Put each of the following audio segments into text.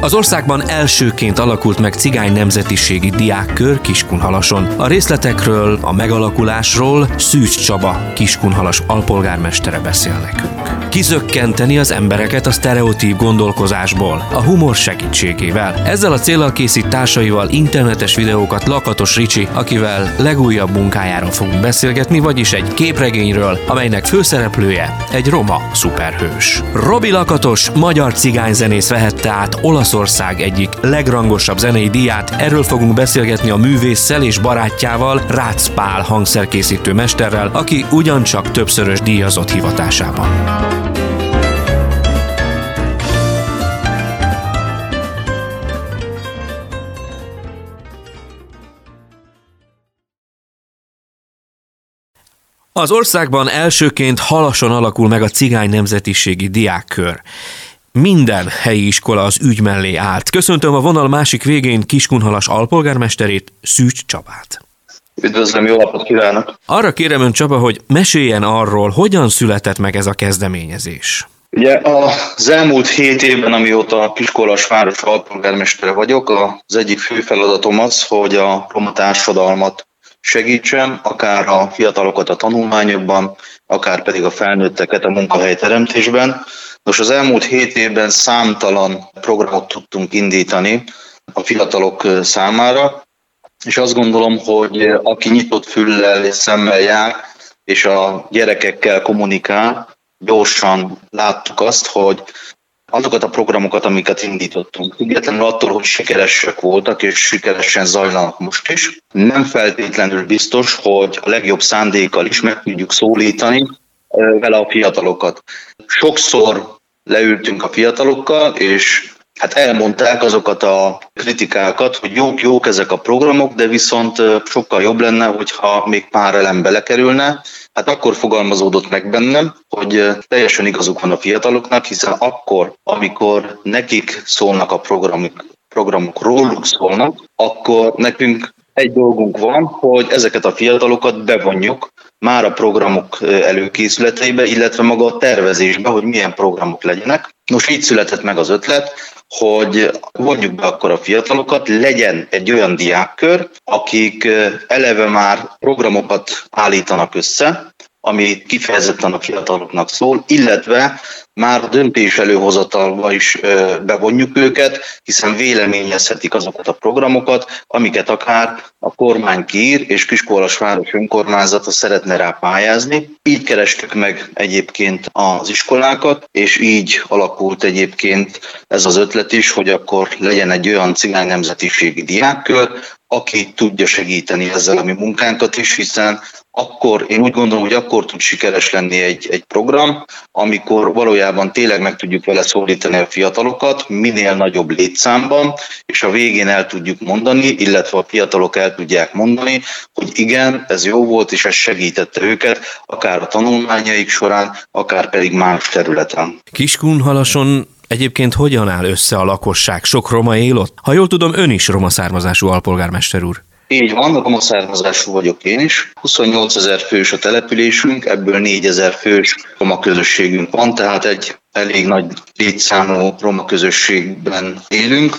Az országban elsőként alakult meg cigány nemzetiségi diákkör Kiskunhalason. A részletekről, a megalakulásról Szűcs Csaba, Kiskunhalas alpolgármestere beszél nekünk. Kizökkenteni az embereket a sztereotíp gondolkozásból, a humor segítségével. Ezzel a célral készít társaival internetes videókat Lakatos Ricsi, akivel legújabb munkájáról fogunk beszélgetni, vagyis egy képregényről, amelynek főszereplője egy roma szuperhős. Robi Lakatos, magyar cigányzenész vehette át Olaszország egyik legrangosabb zenei díját. Erről fogunk beszélgetni a művésszel és barátjával, Rácz Pál hangszerkészítő mesterrel, aki ugyancsak többszörös díjazott hivatásában. Az országban elsőként halason alakul meg a cigány nemzetiségi diákkör. Minden helyi iskola az ügy mellé állt. Köszöntöm a vonal másik végén Kiskunhalas alpolgármesterét, Szűcs Csabát. Üdvözlöm, jó napot kívánok! Arra kérem ön Csaba, hogy meséljen arról, hogyan született meg ez a kezdeményezés. Ugye az elmúlt hét évben, amióta Kiskolas város alpolgármestere vagyok, az egyik fő feladatom az, hogy a roma társadalmat segítsen, akár a fiatalokat a tanulmányokban, akár pedig a felnőtteket a munkahelyteremtésben. Nos, az elmúlt hét évben számtalan programot tudtunk indítani a fiatalok számára, és azt gondolom, hogy aki nyitott füllel és szemmel jár, és a gyerekekkel kommunikál, gyorsan láttuk azt, hogy azokat a programokat, amiket indítottunk, függetlenül attól, hogy sikeresek voltak, és sikeresen zajlanak most is, nem feltétlenül biztos, hogy a legjobb szándékkal is meg tudjuk szólítani vele a fiatalokat. Sokszor leültünk a fiatalokkal, és hát elmondták azokat a kritikákat, hogy jók, jók ezek a programok, de viszont sokkal jobb lenne, hogyha még pár elem belekerülne. Hát akkor fogalmazódott meg bennem, hogy teljesen igazuk van a fiataloknak, hiszen akkor, amikor nekik szólnak a programok, programok róluk szólnak, akkor nekünk egy dolgunk van, hogy ezeket a fiatalokat bevonjuk már a programok előkészületeibe, illetve maga a tervezésbe, hogy milyen programok legyenek. Nos, így született meg az ötlet, hogy vonjuk be akkor a fiatalokat, legyen egy olyan diákkör, akik eleve már programokat állítanak össze, ami kifejezetten a fiataloknak szól, illetve már döntés előhozatalba is bevonjuk őket, hiszen véleményezhetik azokat a programokat, amiket akár a kormány kiír, és Kiskolas város önkormányzata szeretne rá pályázni. Így kerestük meg egyébként az iskolákat, és így alakult egyébként ez az ötlet is, hogy akkor legyen egy olyan cigány nemzetiségi diákkör, aki tudja segíteni ezzel a mi munkánkat is, hiszen akkor én úgy gondolom, hogy akkor tud sikeres lenni egy, egy program, amikor valójában tényleg meg tudjuk vele szólítani a fiatalokat, minél nagyobb létszámban, és a végén el tudjuk mondani, illetve a fiatalok el tudják mondani, hogy igen, ez jó volt, és ez segítette őket, akár a tanulmányaik során, akár pedig más területen. Kiskunhalason Egyébként hogyan áll össze a lakosság? Sok roma él ott? Ha jól tudom, ön is roma származású alpolgármester úr. Így van, roma származású vagyok én is. 28 ezer fős a településünk, ebből 4 ezer fős roma közösségünk van, tehát egy elég nagy létszámú roma közösségben élünk.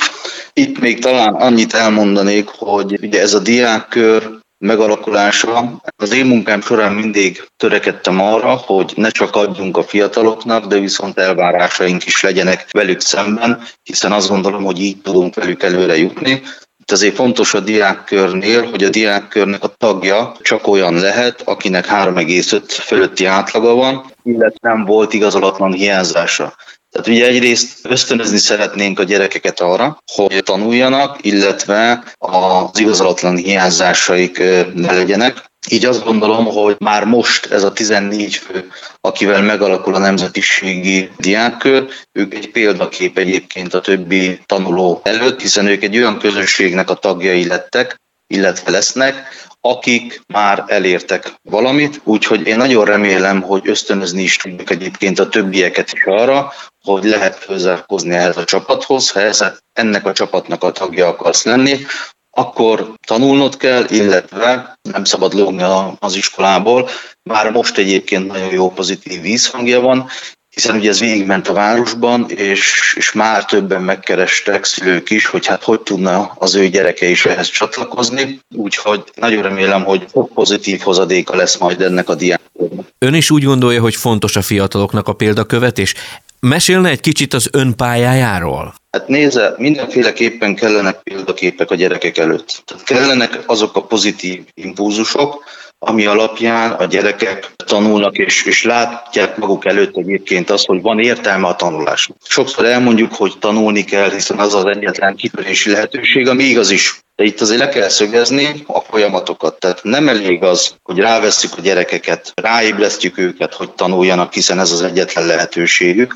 Itt még talán annyit elmondanék, hogy ugye ez a diákkör megalakulása. Az én munkám során mindig törekedtem arra, hogy ne csak adjunk a fiataloknak, de viszont elvárásaink is legyenek velük szemben, hiszen azt gondolom, hogy így tudunk velük előre jutni. Itt azért fontos a diákkörnél, hogy a diákkörnek a tagja csak olyan lehet, akinek 3,5 fölötti átlaga van, illetve nem volt igazolatlan hiányzása. Tehát ugye egyrészt ösztönözni szeretnénk a gyerekeket arra, hogy tanuljanak, illetve az igazolatlan hiányzásaik ne legyenek. Így azt gondolom, hogy már most ez a 14 fő, akivel megalakul a nemzetiségi diákkör, ők egy példakép egyébként a többi tanuló előtt, hiszen ők egy olyan közösségnek a tagjai lettek, illetve lesznek, akik már elértek valamit, úgyhogy én nagyon remélem, hogy ösztönözni is tudjuk egyébként a többieket is arra, hogy lehet hozzákozni ehhez a csapathoz, ha ez, ennek a csapatnak a tagja akarsz lenni, akkor tanulnod kell, illetve nem szabad lógni az iskolából. Már most egyébként nagyon jó pozitív vízhangja van, hiszen ugye ez végigment a városban, és, és már többen megkerestek szülők is, hogy hát hogy tudna az ő gyereke is ehhez csatlakozni, úgyhogy nagyon remélem, hogy pozitív hozadéka lesz majd ennek a diákoknak. Ön is úgy gondolja, hogy fontos a fiataloknak a példakövetés? Mesélne egy kicsit az ön pályájáról? Hát nézze, mindenféleképpen kellenek példaképek a gyerekek előtt. Tehát kellenek azok a pozitív impulzusok, ami alapján a gyerekek tanulnak, és, és látják maguk előtt egyébként azt, hogy van értelme a tanulásnak. Sokszor elmondjuk, hogy tanulni kell, hiszen az az egyetlen kitörési lehetőség, ami igaz is. De itt azért le kell szögezni a folyamatokat. Tehát nem elég az, hogy rávesszük a gyerekeket, ráébresztjük őket, hogy tanuljanak, hiszen ez az egyetlen lehetőségük.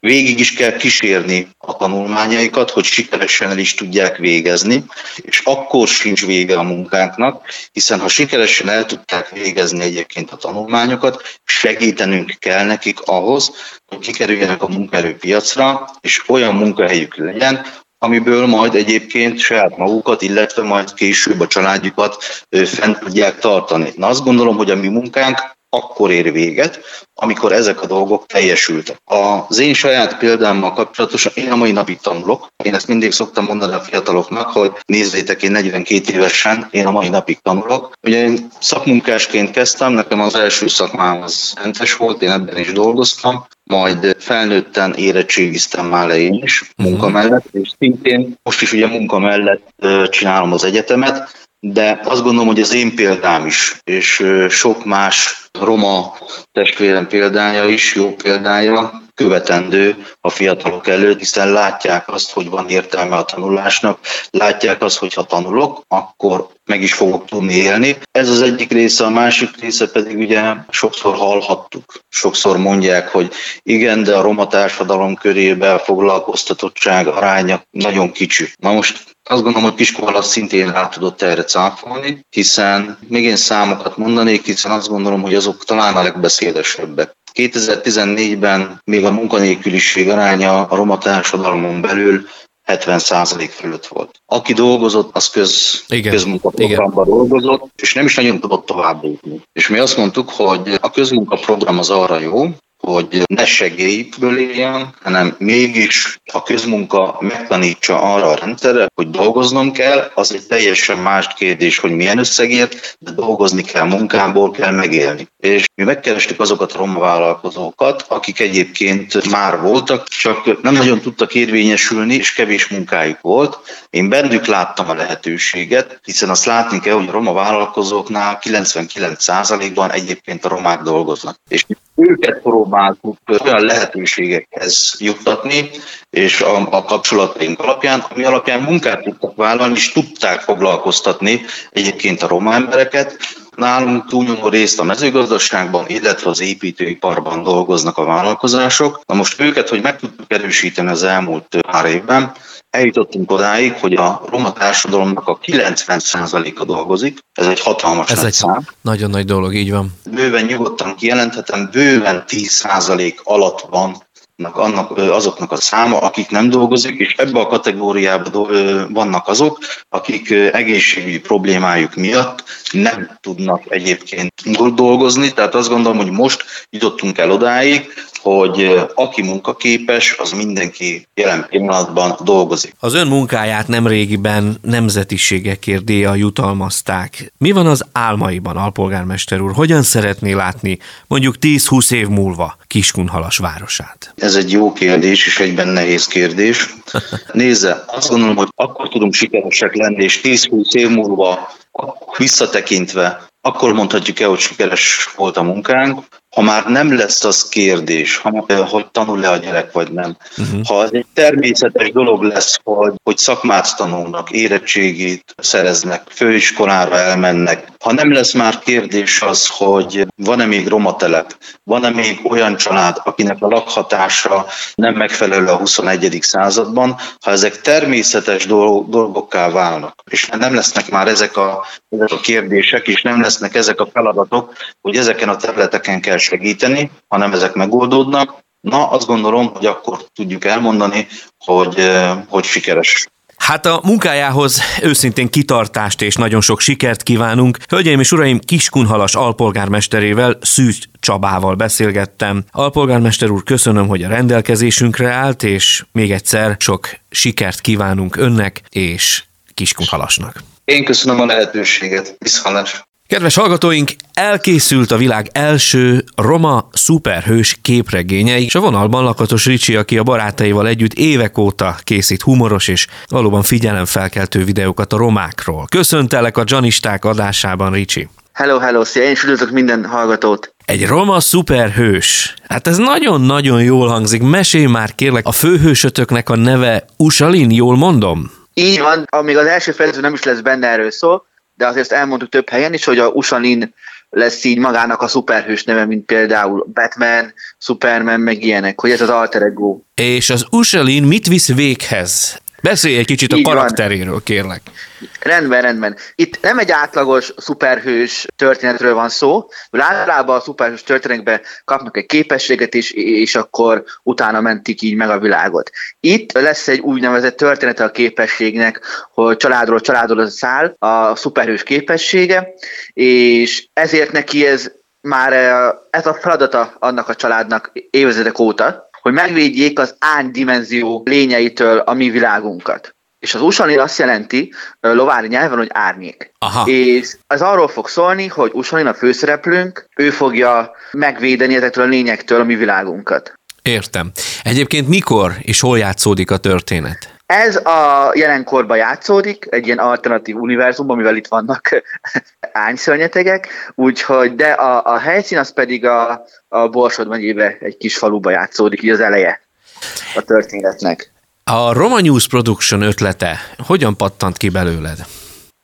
Végig is kell kísérni a tanulmányaikat, hogy sikeresen el is tudják végezni, és akkor sincs vége a munkánknak, hiszen ha sikeresen el tudták végezni egyébként a tanulmányokat, segítenünk kell nekik ahhoz, hogy kikerüljenek a munkaerőpiacra, és olyan munkahelyük legyen, amiből majd egyébként saját magukat, illetve majd később a családjukat fent tudják tartani. Na azt gondolom, hogy a mi munkánk akkor ér véget, amikor ezek a dolgok teljesültek. Az én saját példámmal kapcsolatosan én a mai napig tanulok. Én ezt mindig szoktam mondani a fiataloknak, hogy nézzétek, én 42 évesen, én a mai napig tanulok. Ugye én szakmunkásként kezdtem, nekem az első szakmám az entes volt, én ebben is dolgoztam, majd felnőtten érettségiztem már le én is munka mhm. mellett, és szintén most is ugye munka mellett csinálom az egyetemet, de azt gondolom, hogy az én példám is, és sok más roma testvérem példája is, jó példája, követendő a fiatalok előtt, hiszen látják azt, hogy van értelme a tanulásnak, látják azt, hogy ha tanulok, akkor meg is fogok tudni élni. Ez az egyik része, a másik része pedig ugye sokszor hallhattuk, sokszor mondják, hogy igen, de a roma társadalom körében a foglalkoztatottság aránya nagyon kicsi. Na most azt gondolom, hogy Piskola szintén rá tudott erre cáfolni, hiszen még én számokat mondanék, hiszen azt gondolom, hogy azok talán a legbeszédesebbek. 2014-ben még a munkanélküliség aránya a roma társadalmon belül 70% fölött volt. Aki dolgozott, az köz, Igen. közmunkaprogramban dolgozott, és nem is nagyon tudott tovább lépni. És mi azt mondtuk, hogy a közmunkaprogram az arra jó, hogy ne segélyből éljen, hanem mégis a közmunka megtanítsa arra a rendszerre, hogy dolgoznom kell, az egy teljesen más kérdés, hogy milyen összegért, de dolgozni kell, munkából kell megélni. És mi megkerestük azokat a roma vállalkozókat, akik egyébként már voltak, csak nem nagyon tudtak érvényesülni, és kevés munkájuk volt. Én bennük láttam a lehetőséget, hiszen azt látni kell, hogy a roma vállalkozóknál 99%-ban egyébként a romák dolgoznak. És őket próbáltuk olyan lehetőségekhez juttatni, és a, a kapcsolataink alapján, ami alapján munkát tudtak vállalni, és tudták foglalkoztatni egyébként a roma embereket, Nálunk túlnyomó részt a mezőgazdaságban, illetve az építőiparban dolgoznak a vállalkozások. Na most őket, hogy meg tudtuk erősíteni az elmúlt pár évben, eljutottunk odáig, hogy a roma társadalomnak a 90%-a dolgozik. Ez egy hatalmas Ez nagy egy szám. Nagyon nagy dolog, így van. Bőven nyugodtan kijelenthetem, bőven 10% alatt van annak, azoknak a száma, akik nem dolgozik, és ebbe a kategóriába vannak azok, akik egészségügyi problémájuk miatt nem tudnak egyébként dolgozni, tehát azt gondolom, hogy most jutottunk el odáig, hogy aki munkaképes, az mindenki jelen pillanatban dolgozik. Az ön munkáját nem régiben nemzetiségekért díjjal jutalmazták. Mi van az álmaiban, alpolgármester úr? Hogyan szeretné látni mondjuk 10-20 év múlva Kiskunhalas városát? Ez egy jó kérdés, és egyben nehéz kérdés. Nézze, azt gondolom, hogy akkor tudunk sikeresek lenni, és 10-20 év múlva visszatekintve, akkor mondhatjuk el, hogy sikeres volt a munkánk, ha már nem lesz az kérdés, hogy tanul-e a gyerek, vagy nem. Uh-huh. Ha ez egy természetes dolog lesz, hogy, hogy szakmát tanulnak, érettségét szereznek, főiskolára elmennek, ha nem lesz már kérdés az, hogy van-e még romatelep, van-e még olyan család, akinek a lakhatása nem megfelelő a 21. században, ha ezek természetes dolgokká válnak, és nem lesznek már ezek a, ezek a kérdések, és nem lesznek ezek a feladatok, hogy ezeken a területeken kell segíteni, hanem ezek megoldódnak, na azt gondolom, hogy akkor tudjuk elmondani, hogy, hogy sikeres Hát a munkájához őszintén kitartást és nagyon sok sikert kívánunk. Hölgyeim és uraim, Kiskunhalas alpolgármesterével, Szűz Csabával beszélgettem. Alpolgármester úr, köszönöm, hogy a rendelkezésünkre állt, és még egyszer sok sikert kívánunk önnek és Kiskunhalasnak. Én köszönöm a lehetőséget. Viszhalás. Kedves hallgatóink, elkészült a világ első roma szuperhős képregénye, és a vonalban Lakatos Ricsi, aki a barátaival együtt évek óta készít humoros és valóban figyelemfelkeltő videókat a romákról. Köszöntelek a Janisták adásában, Ricsi. Hello, hello, szia, én is üdvözlök minden hallgatót. Egy roma szuperhős. Hát ez nagyon-nagyon jól hangzik. Mesélj már kérlek, a főhősötöknek a neve Usalin, jól mondom? Így van, amíg az első fejező nem is lesz benne erről szó, de azért elmondtuk több helyen is, hogy a Usalin lesz így magának a szuperhős neve, mint például Batman, Superman, meg ilyenek, hogy ez az alter ego. És az Usalin mit visz véghez? Beszélj egy kicsit Így a karakteréről, van. kérlek. Rendben, rendben. Itt nem egy átlagos szuperhős történetről van szó, általában a szuperhős történetekben kapnak egy képességet is, és akkor utána mentik így meg a világot. Itt lesz egy úgynevezett története a képességnek, hogy családról családról száll a szuperhős képessége, és ezért neki ez már eh, ez a feladata annak a családnak évezredek óta, hogy megvédjék az ánydimenzió lényeitől a mi világunkat. És az Usalin azt jelenti lovári nyelven, hogy árnyék. Aha. És ez arról fog szólni, hogy Usalin a főszereplőnk, ő fogja megvédeni ezektől a lényektől a mi világunkat. Értem. Egyébként mikor és hol játszódik a történet? Ez a jelenkorban játszódik, egy ilyen alternatív univerzumban, mivel itt vannak ányszörnyetegek, úgyhogy, de a, a helyszín az pedig a, a Borsod megyébe egy kis faluba játszódik, így az eleje a történetnek. A Roma News Production ötlete hogyan pattant ki belőled?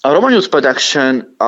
A Roma News Production a,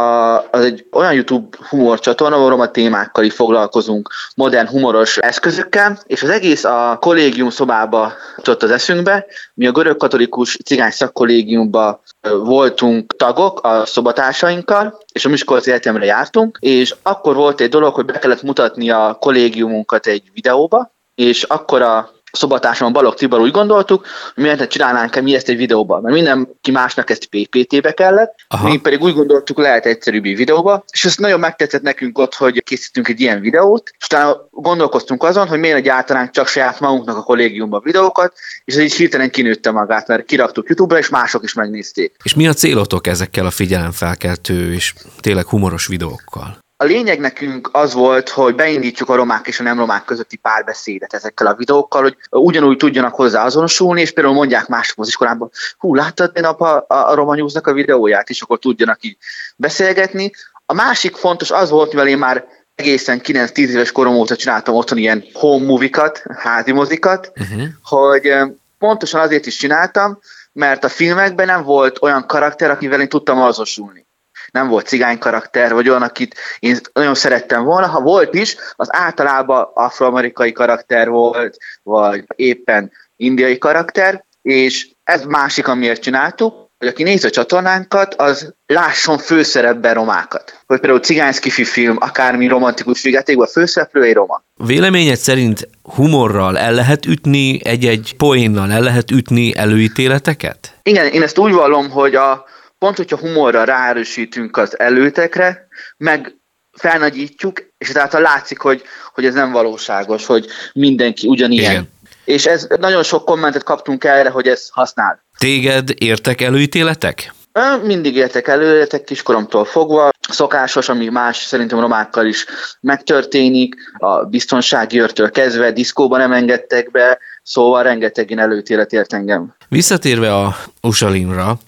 az egy olyan YouTube humor csatorna, ahol roma témákkal is foglalkozunk, modern humoros eszközökkel, és az egész a kollégium szobába jutott az eszünkbe. Mi a görög katolikus cigány szakkollégiumban voltunk tagok a szobatársainkkal, és a Miskolci Egyetemre jártunk, és akkor volt egy dolog, hogy be kellett mutatni a kollégiumunkat egy videóba, és akkor a szobatársam a Balog Tibor úgy gondoltuk, hogy miért ne csinálnánk mi ezt egy videóban, mert mindenki másnak ezt PPT-be kellett, Aha. mi pedig úgy gondoltuk, lehet egyszerűbb videóba, és ez nagyon megtetszett nekünk ott, hogy készítünk egy ilyen videót, és utána gondolkoztunk azon, hogy miért gyártanánk csak saját magunknak a kollégiumban videókat, és ez így hirtelen kinőtte magát, mert kiraktuk YouTube-ra, és mások is megnézték. És mi a célotok ezekkel a figyelemfelkeltő és tényleg humoros videókkal? A lényeg nekünk az volt, hogy beindítsuk a romák és a nem romák közötti párbeszédet ezekkel a videókkal, hogy ugyanúgy tudjanak hozzá azonosulni, és például mondják mások az iskolában, hú, láttad én a, a, a Roma News-nak a videóját, és akkor tudjanak így beszélgetni. A másik fontos az volt, mivel én már egészen 9-10 éves korom óta csináltam otthon ilyen home movie-kat, házi mozikat, uh-huh. hogy pontosan azért is csináltam, mert a filmekben nem volt olyan karakter, akivel én tudtam azonosulni nem volt cigány karakter, vagy olyan, akit én nagyon szerettem volna. Ha volt is, az általában afroamerikai karakter volt, vagy éppen indiai karakter, és ez másik, amiért csináltuk, hogy aki nézi a csatornánkat, az lásson főszerepben romákat. Hogy például cigányszkifi film, akármi romantikus vigyátékban főszereplő egy roma. Véleményed szerint humorral el lehet ütni, egy-egy poénnal el lehet ütni előítéleteket? Igen, én ezt úgy vallom, hogy a, pont, hogyha humorra ráerősítünk az előtekre, meg felnagyítjuk, és ezáltal látszik, hogy, hogy ez nem valóságos, hogy mindenki ugyanilyen. Igen. És ez nagyon sok kommentet kaptunk erre, hogy ez használ. Téged értek előítéletek? Mindig értek előítéletek kiskoromtól fogva. Szokásos, ami más szerintem romákkal is megtörténik. A biztonsági őrtől kezdve diszkóban nem engedtek be, szóval rengeteg ilyen előítélet ért engem. Visszatérve a Usalinra,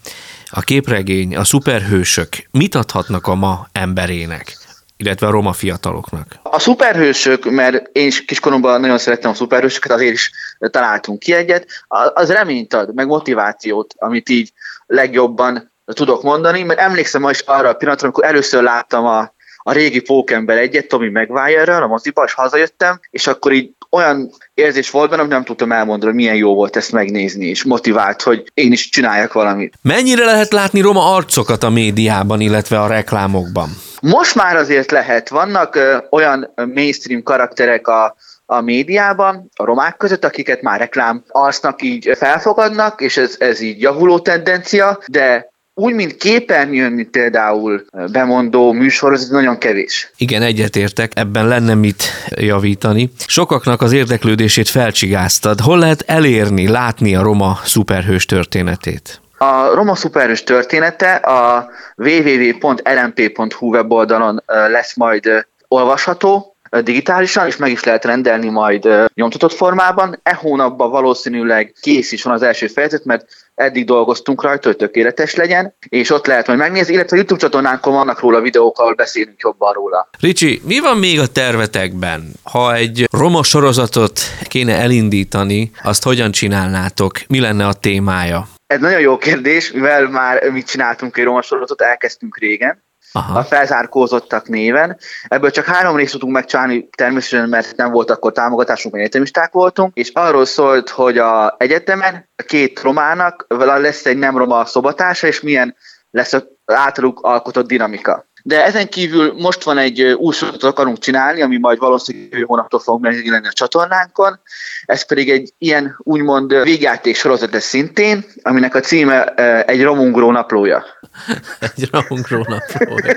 a képregény, a szuperhősök mit adhatnak a ma emberének? illetve a roma fiataloknak? A szuperhősök, mert én is kiskoromban nagyon szerettem a szuperhősöket, azért is találtunk ki egyet, az reményt ad, meg motivációt, amit így legjobban tudok mondani, mert emlékszem ma is arra a pillanatra, amikor először láttam a, a régi pókember egyet, Tommy Maguire-ről a moziba, és hazajöttem, és akkor így olyan érzés volt bennem, nem tudtam elmondani, hogy milyen jó volt ezt megnézni, és motivált, hogy én is csináljak valamit. Mennyire lehet látni roma arcokat a médiában, illetve a reklámokban? Most már azért lehet. Vannak ö, olyan mainstream karakterek a, a médiában, a romák között, akiket már reklám alsznak így felfogadnak, és ez, ez így javuló tendencia, de úgy, mint képernyőn, mint például bemondó műsor, ez nagyon kevés. Igen, egyetértek, ebben lenne mit javítani. Sokaknak az érdeklődését felcsigáztad. Hol lehet elérni, látni a roma szuperhős történetét? A Roma Szuperhős története a www.rmp.hu weboldalon lesz majd olvasható, digitálisan, és meg is lehet rendelni majd nyomtatott formában. E hónapban valószínűleg kész is van az első fejezet, mert eddig dolgoztunk rajta, hogy tökéletes legyen, és ott lehet majd megnézni, illetve a YouTube csatornánkon vannak róla videók, ahol beszélünk jobban róla. Ricsi, mi van még a tervetekben? Ha egy roma sorozatot kéne elindítani, azt hogyan csinálnátok? Mi lenne a témája? Ez nagyon jó kérdés, mivel már mit csináltunk egy roma sorozatot, elkezdtünk régen, Aha. a felzárkózottak néven. Ebből csak három részt tudunk megcsinálni, természetesen, mert nem volt akkor támogatásunk, mert egyetemisták voltunk, és arról szólt, hogy a egyetemen a két romának lesz egy nem roma szobatársa, és milyen lesz az általuk alkotott dinamika. De ezen kívül most van egy sorozatot akarunk csinálni, ami majd valószínűleg hónaptól fog megjelenni a csatornánkon. Ez pedig egy ilyen úgymond végjáték sorozat lesz szintén, aminek a címe egy romungró naplója. egy romungró naplója.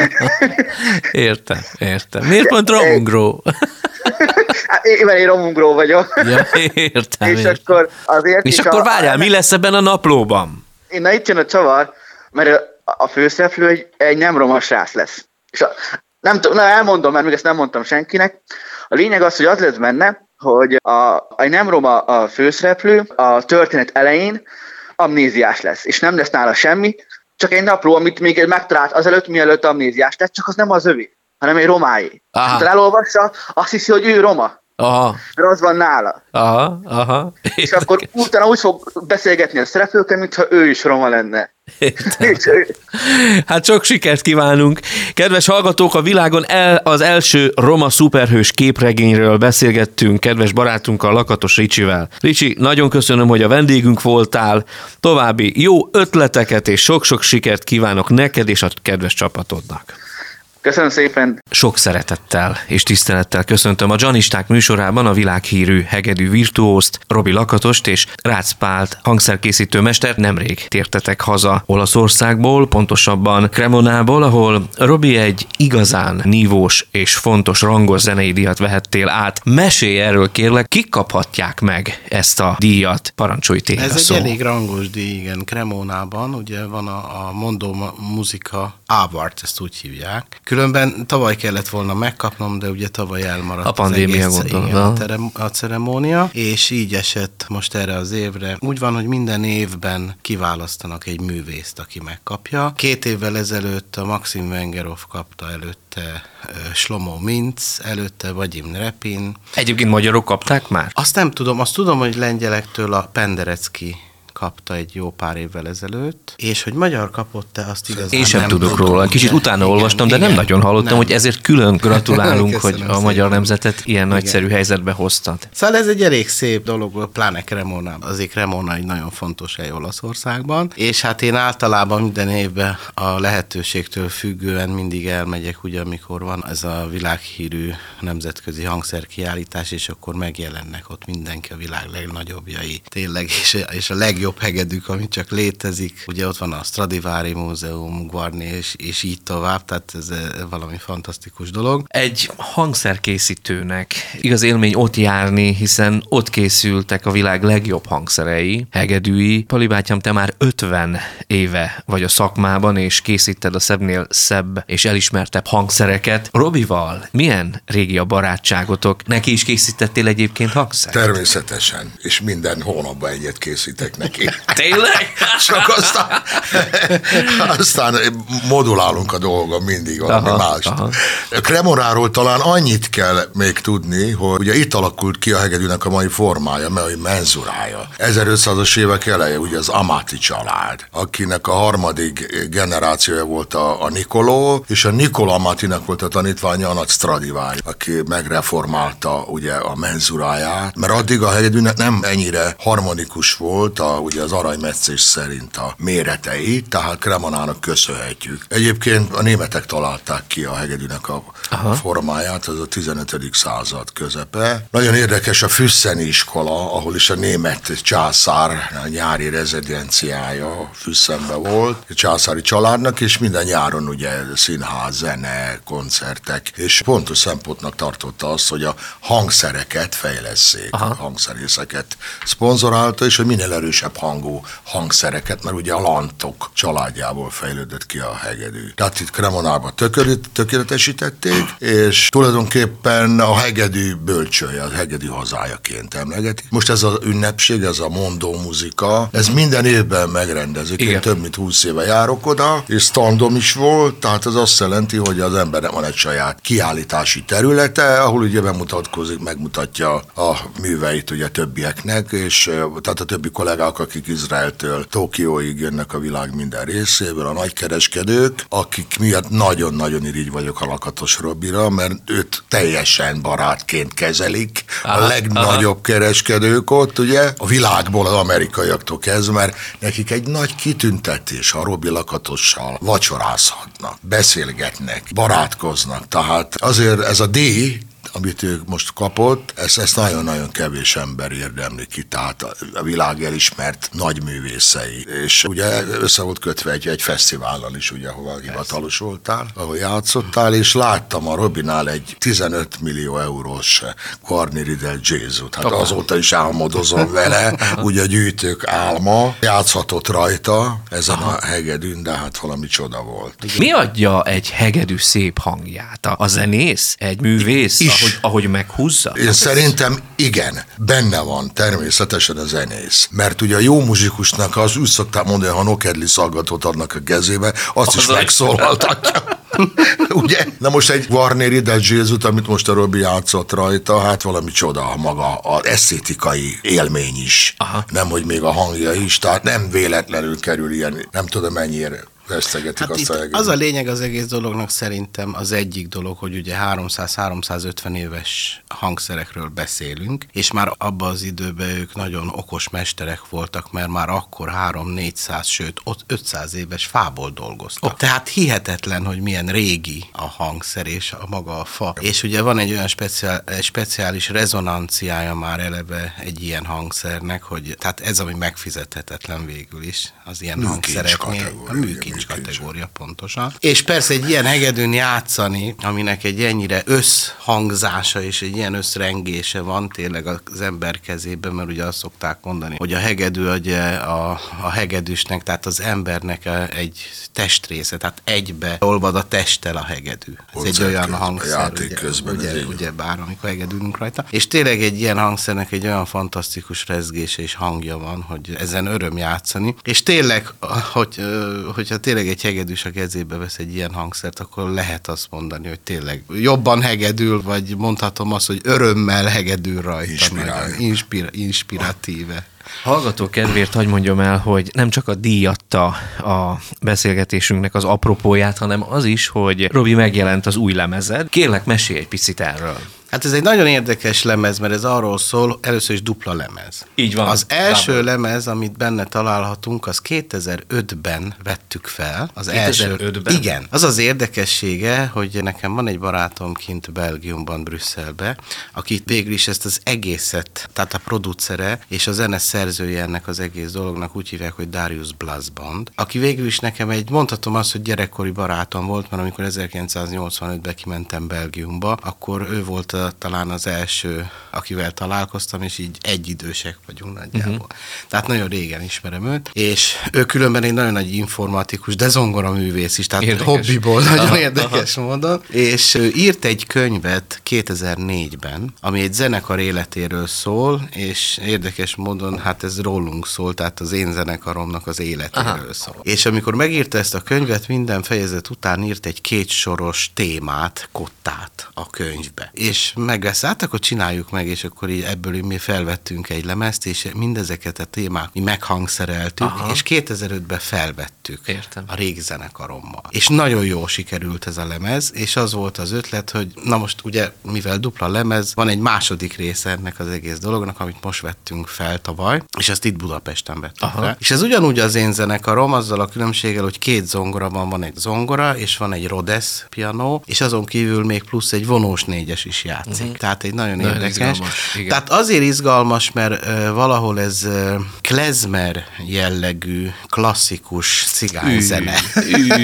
értem, értem. Miért pont romungró? Hát én egy romungró vagyok. Ja, értem. És értem. akkor azért És akkor várjál, a... mi lesz ebben a naplóban? Én na itt jön a csavar, mert a főszereplő egy, egy nem roma srác lesz. És a, nem tudom, elmondom, mert még ezt nem mondtam senkinek. A lényeg az, hogy az lesz benne, hogy a, a nem roma a főszereplő a történet elején amnéziás lesz, és nem lesz nála semmi, csak egy napló, amit még egy megtalált azelőtt, mielőtt amnéziás lett, csak az nem az övé, hanem egy romáé. Ha elolvassa, azt hiszi, hogy ő roma. Aha. Mert az van nála. Aha, aha. És akkor utána úgy fog beszélgetni a szereplőkkel, mintha ő is roma lenne. hát sok sikert kívánunk! Kedves hallgatók, a világon el, az első roma szuperhős képregényről beszélgettünk kedves barátunkkal, Lakatos Ricsivel. Ricsi, nagyon köszönöm, hogy a vendégünk voltál. További jó ötleteket és sok-sok sikert kívánok neked és a kedves csapatodnak. Köszönöm szépen! Sok szeretettel és tisztelettel köszöntöm a Janisták műsorában a világhírű hegedű virtuózt, Robi Lakatost és Rácz Pált hangszerkészítő mester nemrég tértetek haza Olaszországból, pontosabban Cremonából, ahol Robi egy igazán nívós és fontos rangos zenei díjat vehettél át. Mesélj erről kérlek, kik kaphatják meg ezt a díjat? Parancsolj téged Ez a egy szó. elég rangos díj, igen, Cremónában, ugye van a, a Mondó Muzika Award, ezt úgy hívják. Különben tavaly kellett volna megkapnom, de ugye tavaly elmaradt A pandémia az egész, igen, a, terem, a ceremónia, és így esett most erre az évre. Úgy van, hogy minden évben kiválasztanak egy művészt, aki megkapja. Két évvel ezelőtt a Maxim Vengerov kapta előtte Slomo Minc, előtte Vagyim Repin. Egyébként magyarok kapták már? Azt nem tudom, azt tudom, hogy lengyelektől a Penderecki kapta egy jó pár évvel ezelőtt, és hogy magyar kapott-e, azt igazán Én sem nem tudok róla. Kicsit de- utána igen, olvastam, de nem igen, nagyon hallottam, nem. hogy ezért külön gratulálunk, hogy a szépen. magyar nemzetet ilyen nagyszerű helyzetbe hoztad. Szóval ez egy elég szép dolog, pláne Cremona. Azért Cremona egy nagyon fontos hely Olaszországban, és hát én általában minden évben a lehetőségtől függően mindig elmegyek, ugye amikor van ez a világhírű nemzetközi hangszerkiállítás, és akkor megjelennek ott mindenki a világ legnagyobbjai, tényleg, és, és a legjobb hegedűk, ami csak létezik. Ugye ott van a Stradivari Múzeum, Guarni, és, és így tovább, tehát ez eh, valami fantasztikus dolog. Egy hangszerkészítőnek igaz élmény ott járni, hiszen ott készültek a világ legjobb hangszerei, hegedűi. Pali bátyám, te már 50 éve vagy a szakmában, és készíted a szebbnél szebb és elismertebb hangszereket. Robival milyen régi a barátságotok? Neki is készítettél egyébként hangszert? Természetesen, és minden hónapban egyet készítek neki. Tényleg? Csak aztán, aztán modulálunk a dolgon mindig valami Aha, mást. aha. Kremoráról talán annyit kell még tudni, hogy ugye itt alakult ki a hegedűnek a mai formája, mert hogy menzurája. 1500-as évek eleje ugye az Amati család, akinek a harmadik generációja volt a, a Nikoló, és a Nikoló Amatinak volt a tanítványa a nagy Stradivari, aki megreformálta ugye a menzuráját, mert addig a hegedűnek nem ennyire harmonikus volt, a, ugye az aranymetszés szerint a méretei, tehát Kremonának köszönhetjük. Egyébként a németek találták ki a hegedűnek a Aha. formáját, az a 15. század közepe. Nagyon érdekes a Füsszeni iskola, ahol is a német császár a nyári rezidenciája Füsszenbe volt, a császári családnak, és minden nyáron ugye színház, zene, koncertek, és pontos szempontnak tartotta azt, hogy a hangszereket fejleszék, Aha. a hangszerészeket szponzorálta, és hogy minél erősebb hangú hangszereket, mert ugye a lantok családjából fejlődött ki a hegedű. Tehát itt Kremonába tökéletesítették, és tulajdonképpen a hegedű bölcsője, a hegedű hazájaként emlegeti. Most ez az ünnepség, ez a mondó muzika, ez minden évben megrendezik. Igen. Én több mint 20 éve járok oda, és standom is volt, tehát ez azt jelenti, hogy az embernek van egy saját kiállítási területe, ahol ugye bemutatkozik, megmutatja a műveit ugye többieknek, és tehát a többi kollégák, akik Izraeltől Tokióig jönnek a világ minden részéből, a nagykereskedők, akik miatt nagyon-nagyon irigy vagyok a Lakatos Robira, mert őt teljesen barátként kezelik. Aha, a legnagyobb aha. kereskedők ott, ugye, a világból az amerikaiaktól kezdve, mert nekik egy nagy kitüntetés a Robi Lakatossal vacsorázhatnak, beszélgetnek, barátkoznak, tehát azért ez a díj, amit ő most kapott, ezt, ezt nagyon-nagyon kevés ember érdemli ki, tehát a világ elismert nagy művészei. És ugye össze volt kötve egy, egy fesztivállal is, ugye, ahol hivatalos voltál, ahol játszottál, és láttam a Robinál egy 15 millió eurós Guarni Riddle Jézut. Hát Apa. azóta is álmodozom vele, ugye a gyűjtők álma, játszhatott rajta ezen Aha. a hegedűn, de hát valami csoda volt. Mi adja egy hegedű szép hangját? A zenész? Egy művész? Is, ahogy, ahogy meghúzza? Én szerintem igen, benne van természetesen a zenész. Mert ugye a jó muzsikusnak az úgy szokták mondani, ha nokedli szaggatot adnak a kezébe, azt az is megszólaltatja. Ugye? Na most egy Warner Ida Jézut, amit most a Robi játszott rajta, hát valami csoda maga az esztétikai élmény is. Aha. Nem, hogy még a hangja is, tehát nem véletlenül kerül ilyen, nem tudom mennyire vesztegetik hát azt a Az a lényeg az egész dolognak szerintem az egyik dolog, hogy ugye 300-350 éves hangszerekről beszélünk, és már abban az időben ők nagyon okos mesterek voltak, mert már akkor 3-400, sőt 500 éves fából dolgoztak. Oh. Tehát hihetetlen, hogy milyen régi a hangszer és a maga a fa. És ugye van egy olyan speciál, speciális rezonanciája már eleve egy ilyen hangszernek, hogy tehát ez, ami megfizethetetlen végül is, az ilyen műkincs hangszereknél. A műkincs nincs kategória pontosan. És persze egy ilyen hegedűn játszani, aminek egy ennyire összhangzása és egy ilyen összrengése van tényleg az ember kezében, mert ugye azt szokták mondani, hogy a hegedű ugye a, a hegedűsnek, tehát az embernek egy testrésze, tehát egybe olvad a testtel a hegedű. Ez egy olyan hangszer, ugye, közben ugye, ugye bár, amikor hegedülünk rajta. És tényleg egy ilyen hangszernek egy olyan fantasztikus rezgése és hangja van, hogy ezen öröm játszani. És tényleg, hogy, hogyha tényleg egy hegedűs a kezébe vesz egy ilyen hangszert, akkor lehet azt mondani, hogy tényleg jobban hegedül, vagy mondhatom azt, hogy örömmel hegedül rajta. Inspirál. inspiratíve. Hallgató kedvéért hagy mondjam el, hogy nem csak a díjatta a beszélgetésünknek az apropóját, hanem az is, hogy Robi megjelent az új lemezed. Kérlek, mesélj egy picit erről. Hát ez egy nagyon érdekes lemez, mert ez arról szól, először is dupla lemez. Így van. Az első Double. lemez, amit benne találhatunk, az 2005-ben vettük fel. Az 2005-ben? Első, igen. Az az érdekessége, hogy nekem van egy barátom kint Belgiumban, Brüsszelbe, aki végül is ezt az egészet, tehát a producere és a zene szerzője ennek az egész dolognak úgy hívják, hogy Darius Blasband, aki végül is nekem egy, mondhatom azt, hogy gyerekkori barátom volt, mert amikor 1985-ben kimentem Belgiumba, akkor ő volt talán az első, akivel találkoztam, és így egyidősek vagyunk nagyjából. Uh-huh. Tehát nagyon régen ismerem őt, és ő különben egy nagyon nagy informatikus, de zongora művész is, tehát érdekes. hobbiból nagyon aha, érdekes aha. módon, és írt egy könyvet 2004-ben, ami egy zenekar életéről szól, és érdekes módon, hát ez rólunk szól, tehát az én zenekaromnak az életéről aha. szól. És amikor megírta ezt a könyvet, minden fejezet után írt egy kétsoros témát, kottát a könyvbe. És meg lesz, hát akkor csináljuk meg, és akkor így ebből mi felvettünk egy lemezt, és mindezeket a témák mi meghangszereltük, Aha. és 2005-ben felvettük Értem. a régi zenekarommal. És nagyon jól sikerült ez a lemez, és az volt az ötlet, hogy na most ugye, mivel dupla lemez, van egy második része ennek az egész dolognak, amit most vettünk fel tavaly, és ezt itt Budapesten vettük Aha. fel. És ez ugyanúgy az én zenekarom, azzal a különbséggel, hogy két zongora van, van egy zongora, és van egy Rhodes piano, és azon kívül még plusz egy vonós négyes is játszik. Uh-huh. Tehát egy nagyon, Nagyon érdekes. izgalmas, igen. Tehát azért izgalmas, mert ö, valahol ez ö, klezmer jellegű, klasszikus cigányzene.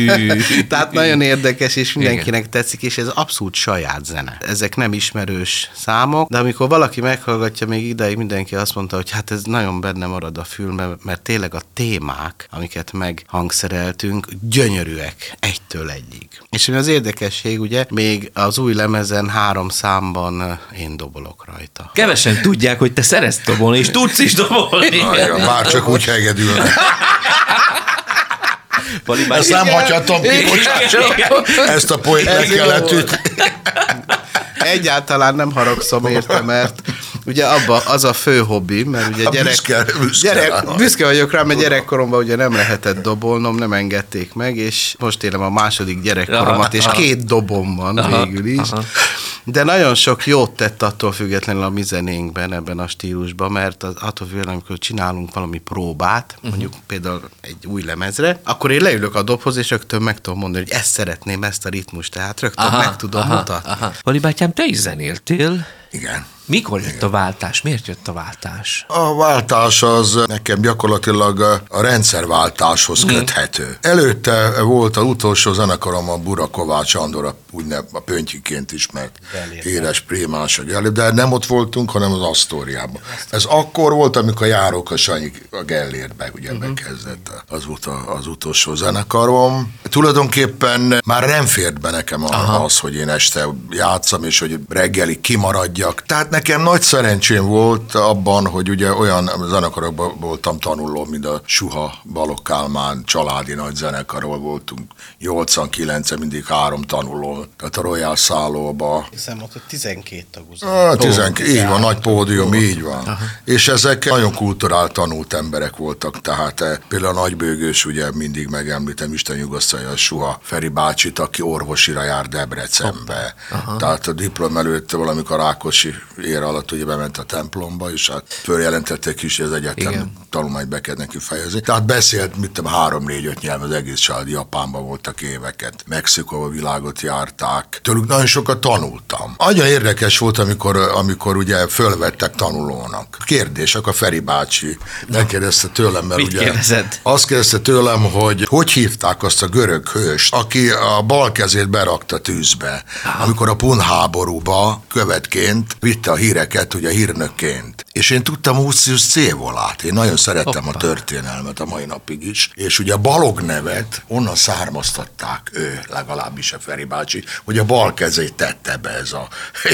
Tehát nagyon érdekes, és mindenkinek Igen. tetszik, és ez abszolút saját zene. Ezek nem ismerős számok, de amikor valaki meghallgatja, még ideig mindenki azt mondta, hogy hát ez nagyon benne marad a fülben, mert tényleg a témák, amiket meghangszereltünk, gyönyörűek egytől egyig. És ami az érdekesség, ugye, még az új lemezen három számban ö, én dobolok rajta. Kevesen tudják, hogy te szeretsz dobolni, és tudsz is dobolni. Nagyon, már csak úgy hegedülnek. Pali bácsi- Ezt nem hagyhatom ki, bocsánat. Ezt a poént kellett. Egyáltalán nem haragszom érte, mert ugye abba az a fő hobbi, mert ugye gyerek, büszke- büszke gyerek, büszke vagyok rá, mert gyerekkoromban ugye nem lehetett dobolnom, nem engedték meg, és most élem a második gyerekkoromat, Aha, és aha. két dobom van Aha, végül is. aha. De nagyon sok jót tett attól függetlenül a mi zenénkben, ebben a stílusban, mert az, attól függetlenül, amikor csinálunk valami próbát, Mhm. mondjuk például egy új lemezre, akkor én leülök a dobhoz, és rögtön meg tudom mondani, hogy ezt szeretném, ezt a ritmust, tehát rögtön meg tudom mutatni. Aha. Pali bátyám, te is zenéltél. Igen. Mikor jött a váltás? Miért jött a váltás? A váltás az nekem gyakorlatilag a- rendszerváltáshoz köthető. Előtte volt az utolsó zenekarom a Bura Kovács Andor, a, úgynev, a Pöntyiként ismert éres prémás, hogy elő, de nem ott voltunk, hanem az Asztóriában. Ez akkor volt, amikor járok a Sanyi a Gellérbe, ugye bekezdett az, ut- az utolsó zenekarom. Tulajdonképpen már nem fért be nekem arra az, hogy én este játszam, és hogy reggelig kimaradjak. Tehát nekem nagy szerencsém volt abban, hogy ugye olyan zenekarokban voltam tanuló, mint a Suha, Balogh Kálmán, családi nagy zenekarról voltunk. 89 mindig három tanuló, tehát a Royal Szállóba, Hiszem ott hogy 12 tagú. Ah, tizenk, így van, nagy pódium, így van. Aha. És ezek nagyon kulturál tanult emberek voltak, tehát eh, például a nagybőgős, ugye mindig megemlítem, Isten nyugosztalja a Suha Feri bácsit, aki orvosira jár Debrecenbe. Tehát a diplom előtt valamikor Rákosi ér alatt ugye bement a templomba, és hát följelentettek is, hogy az egyetem Igen. tanulmányt be kell neki fejezni. Tehát beszélt, mit tudom, három, négy, öt nyelv, az egész család Japánban voltak éveket, Mexikóba világot járták. Tőlük nagyon sokat tanultam. Nagyon érdekes volt, amikor, amikor ugye fölvettek tanulónak. Kérdés, akkor Feri bácsi megkérdezte tőlem, mert Mit ugye kérdezett? azt kérdezte tőlem, hogy hogy hívták azt a görög hőst, aki a bal kezét berakta tűzbe, amikor a pun háborúba követként vitte a híreket, ugye hírnökként. És én tudtam Lucius Cévolát, én nagyon szerettem a történelmet a mai napig is, és ugye a Balog nevet onnan származtatták ő, legalábbis a Feri bácsi, hogy a bal kezét tette be ez a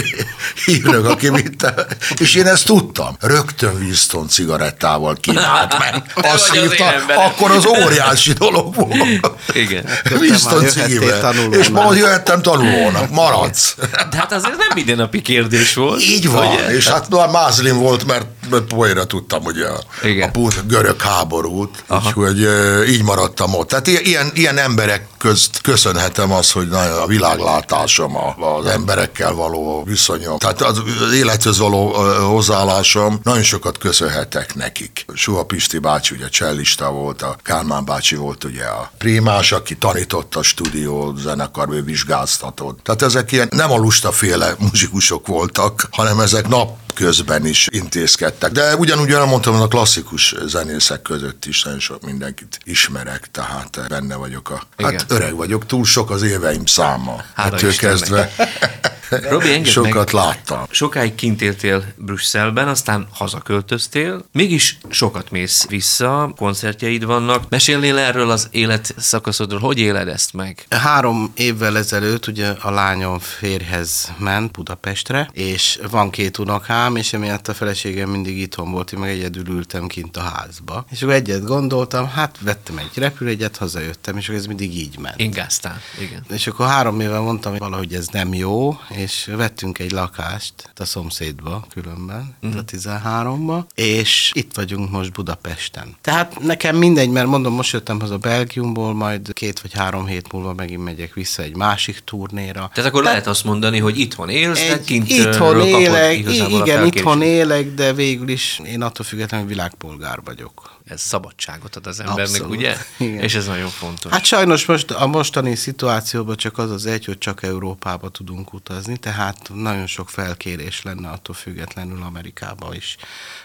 hírnök, aki vitte. És én ezt tudtam. Rögtön Winston cigarettával kínált meg. Azt emberem. akkor az óriási dolog volt. Igen. Winston cigivel. És ma jöhettem tanulónak, maradsz. De hát azért nem mindennapi kérdés volt. Így van, ugye? és hát már Mázlin volt, mert, mert poéra tudtam, hogy a, Igen. a put görög háborút, úgyhogy ö, így maradtam ott. Tehát ilyen, ilyen emberek közt köszönhetem azt, hogy a világlátásom, az emberekkel való viszonyom, tehát az, az élethez való hozzáállásom, nagyon sokat köszönhetek nekik. Suha Pisti bácsi ugye csellista volt, a Kálmán bácsi volt ugye a primás, aki tanított a stúdió zenekar, ő vizsgáztatott. Tehát ezek ilyen nem a lustaféle muzsikusok voltak, hanem ezek nap közben is intézkedtek. De ugyanúgy elmondtam, hogy a klasszikus zenészek között is nagyon sok mindenkit ismerek, tehát benne vagyok a... Igen. Hát öreg vagyok, túl sok az éveim száma. Ettől Istennek. kezdve Robi, engedd sokat meg. láttam. Sokáig kint éltél Brüsszelben, aztán hazaköltöztél. Mégis sokat mész vissza, koncertjeid vannak. Mesélnél erről az élet szakaszodról, hogy éled ezt meg? Három évvel ezelőtt ugye a lányom férhez ment Budapestre, és van két unokám, és emiatt a feleségem mindig itthon volt, én meg egyedül ültem kint a házba. És akkor egyet gondoltam, hát vettem egy repülőjegyet, hazajöttem, és akkor ez mindig így ment. Ingáztál, igen. És akkor három éve mondtam, hogy valahogy ez nem jó, és vettünk egy lakást a szomszédba különben, uh-huh. a 13-ba, és itt vagyunk most Budapesten. Tehát nekem mindegy, mert mondom, most jöttem haza Belgiumból, majd két vagy három hét múlva megint megyek vissza egy másik turnéra. Tehát akkor Tehát lehet azt mondani, hogy itthon élsz, egy, kint itthon élek, igen, itthon élek, de végül is én attól függetlenül világpolgár vagyok ez szabadságot ad az embernek, Abszolút. ugye? Igen. És ez nagyon fontos. Hát sajnos most a mostani szituációban csak az az egy, hogy csak Európába tudunk utazni, tehát nagyon sok felkérés lenne attól függetlenül Amerikába is.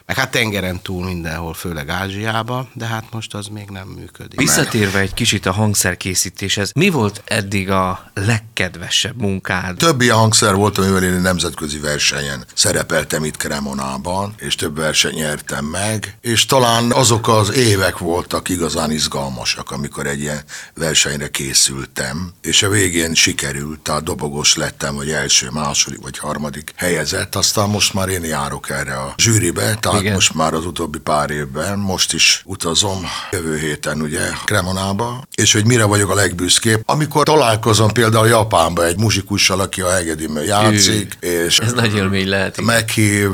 Meg hát tengeren túl mindenhol, főleg Ázsiába, de hát most az még nem működik. Visszatérve egy kicsit a hangszerkészítéshez, mi volt eddig a legkedvesebb munkád? Több ilyen hangszer volt, amivel én nemzetközi versenyen szerepeltem itt Kremonában, és több verseny nyertem meg, és talán azok az évek voltak igazán izgalmasak, amikor egy ilyen versenyre készültem, és a végén sikerült, tehát dobogos lettem, hogy első, második vagy harmadik helyezett, aztán most már én járok erre a zsűribe, tehát Igen. most már az utóbbi pár évben, most is utazom jövő héten ugye Kremonába, és hogy mire vagyok a legbüszkébb, amikor találkozom például Japánba egy muzsikussal, aki a hegedűmön játszik, Hű, és ez nagy élmény lehet. Meghív,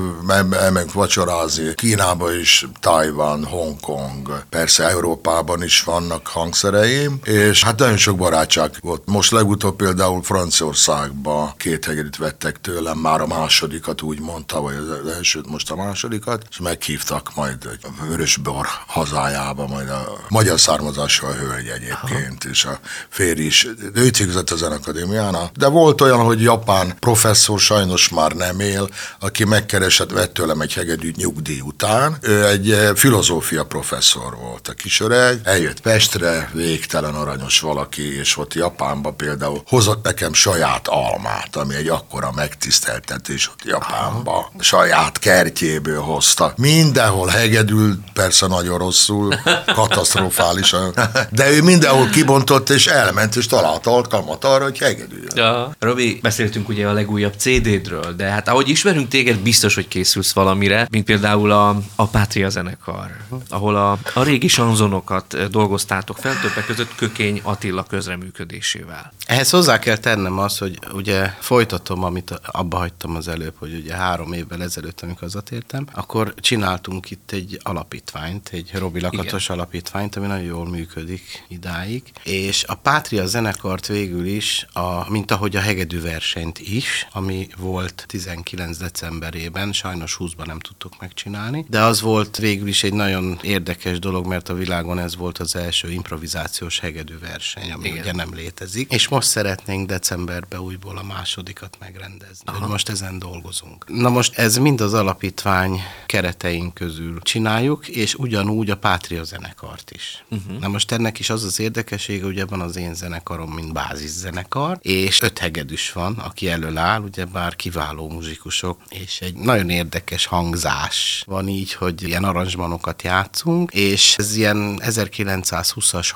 elmegyünk vacsorázni, Kínába is, Taiwan, Hongkong, Hongkong. Persze Európában is vannak hangszereim, és hát nagyon sok barátság volt. Most legutóbb például Franciaországba két hegedűt vettek tőlem, már a másodikat úgy mondta, vagy az elsőt, most a másodikat, és meghívtak majd egy Vörösbor hazájába, majd a magyar származású a hölgy egyébként, Aha. és a férj is, ő cégzett a Zenakadémiánál, de volt olyan, hogy japán professzor sajnos már nem él, aki megkeresett, vett tőlem egy hegedűt nyugdíj után. Ő egy eh, filozófia professzor, volt a kisöreg, eljött Pestre, végtelen aranyos valaki, és ott Japánba például hozott nekem saját almát, ami egy akkora megtiszteltetés ott Japánba. Aha. Saját kertjéből hozta. Mindenhol hegedül, persze nagyon rosszul, katasztrofálisan, de ő mindenhol kibontott, és elment, és talált alkalmat arra, hogy hegedül. Ja. Robi, beszéltünk ugye a legújabb CD-dről, de hát ahogy ismerünk téged, biztos, hogy készülsz valamire, mint például a, a Pátria zenekar, ahol ahol a, a régi sanzonokat dolgoztátok fel, többek között Kökény Attila közreműködésével. Ehhez hozzá kell tennem azt, hogy ugye folytatom, amit abba hagytam az előbb, hogy ugye három évvel ezelőtt, amikor hazatértem, akkor csináltunk itt egy alapítványt, egy Robi Lakatos Igen. alapítványt, ami nagyon jól működik idáig, és a Pátria zenekart végül is, a, mint ahogy a hegedű versenyt is, ami volt 19 decemberében, sajnos 20-ban nem tudtuk megcsinálni, de az volt végül is egy nagyon érdekes dolog, mert a világon ez volt az első improvizációs hegedű verseny, ami Igen. ugye nem létezik. És most szeretnénk decemberben újból a másodikat megrendezni. Aha. Most ezen dolgozunk. Na most ez mind az alapítvány kereteink közül csináljuk, és ugyanúgy a Pátria zenekart is. Uh-huh. Na most ennek is az az érdekessége, hogy ebben az én zenekarom, mint bázis zenekar, és öt hegedűs van, aki elől áll, ugye bár kiváló muzsikusok, és egy nagyon érdekes hangzás van így, hogy ilyen aranzsmanokat játszunk, játszunk, és ez ilyen 1920-as,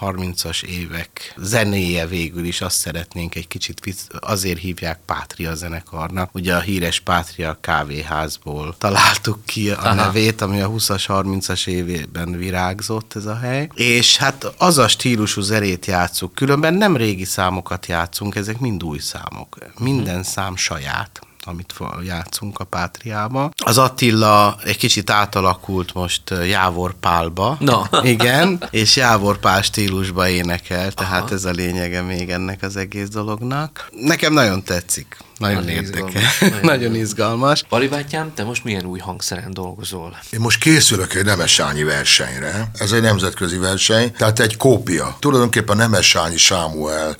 30-as évek zenéje végül is azt szeretnénk egy kicsit, azért hívják Pátria zenekarnak. Ugye a híres Pátria kávéházból találtuk ki a Aha. nevét, ami a 20-as, 30-as évében virágzott ez a hely. És hát az a stílusú zenét játszunk, különben nem régi számokat játszunk, ezek mind új számok. Minden uh-huh. szám saját amit játszunk a Pátriába. Az Attila egy kicsit átalakult most Jávor Pálba. No. Igen, és Jávor Pál stílusba énekel, tehát Aha. ez a lényege még ennek az egész dolognak. Nekem nagyon tetszik. Nagyon, nagyon érdekes. Nagyon, nagyon izgalmas. Pali bátyám, te most milyen új hangszeren dolgozol? Én most készülök egy Nemesányi versenyre. Ez egy nemzetközi verseny, tehát egy kópia. Tulajdonképpen Nemesányi Sámuel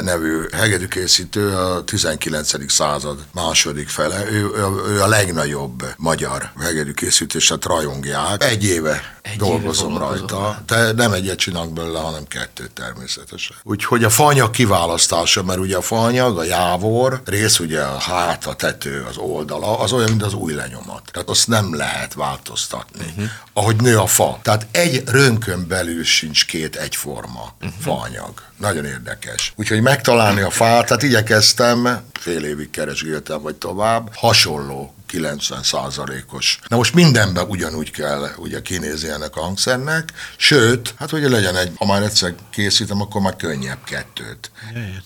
nevű hegedűkészítő a 19. század második fele. Ő, ő, a legnagyobb magyar hegedűkészítőset rajongják. Egy éve egy dolgozom rajta. Te nem egyet csinálok belőle, hanem kettőt természetesen. Úgyhogy a fanyag kiválasztása, mert ugye a fanyag, a jávor, rész ugye a hát, a tető, az oldala, az olyan, mint az új lenyomat. Tehát azt nem lehet változtatni. Uh-huh. Ahogy nő a fa. Tehát egy rönkön belül sincs két egyforma uh-huh. faanyag. Nagyon érdekes. Úgyhogy megtalálni a fát, tehát igyekeztem, fél évig keresgéltem, vagy tovább, hasonló 90 százalékos. Na most mindenben ugyanúgy kell ugye kinézni ennek a hangszernek, sőt, hát ugye legyen egy, ha már egyszer készítem, akkor már könnyebb kettőt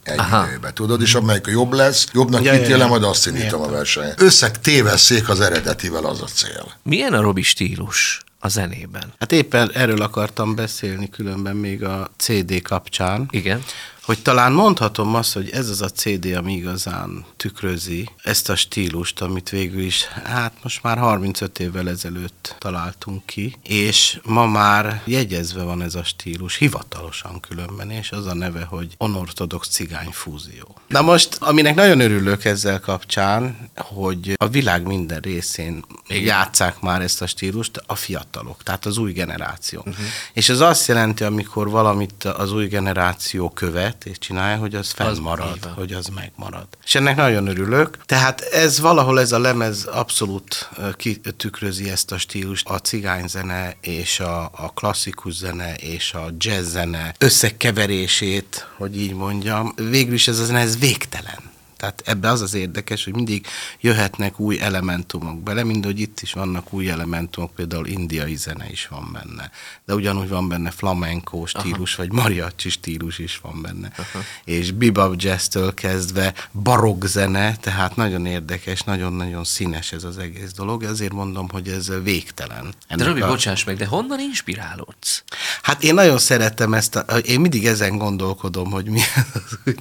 egy Aha. időbe, tudod, és amelyik jobb lesz, jobbnak Ja, ja. majd azt indítom a versenyt. Összeg tévesszék az eredetivel az a cél. Milyen a Robi stílus a zenében? Hát éppen erről akartam beszélni különben még a CD kapcsán. Igen. Hogy talán mondhatom azt, hogy ez az a CD, ami igazán tükrözi ezt a stílust, amit végül is, hát most már 35 évvel ezelőtt találtunk ki, és ma már jegyezve van ez a stílus, hivatalosan különben, és az a neve, hogy onortodox cigány fúzió. Na most, aminek nagyon örülök ezzel kapcsán, hogy a világ minden részén játszák már ezt a stílust a fiatalok, tehát az új generáció. Uh-huh. És ez azt jelenti, amikor valamit az új generáció követ, és csinálja, hogy az fennmarad, van. hogy az megmarad. És ennek nagyon örülök. Tehát ez valahol ez a lemez abszolút kitükrözi ezt a stílust, a cigányzene és a, a klasszikus zene és a jazz zene összekeverését, hogy így mondjam. Végül is ez a zene, ez végtelen. Tehát ebbe az az érdekes, hogy mindig jöhetnek új elementumok bele, mind hogy itt is vannak új elementumok, például indiai zene is van benne, de ugyanúgy van benne flamenco stílus, Aha. vagy mariachi stílus is van benne. Aha. És bebop jazz-től kezdve barokk zene, tehát nagyon érdekes, nagyon-nagyon színes ez az egész dolog, ezért mondom, hogy ez végtelen. De Ennek Robi, a- bocsáss meg, de honnan inspirálódsz? Hát én nagyon szeretem ezt, a, én mindig ezen gondolkodom, hogy mi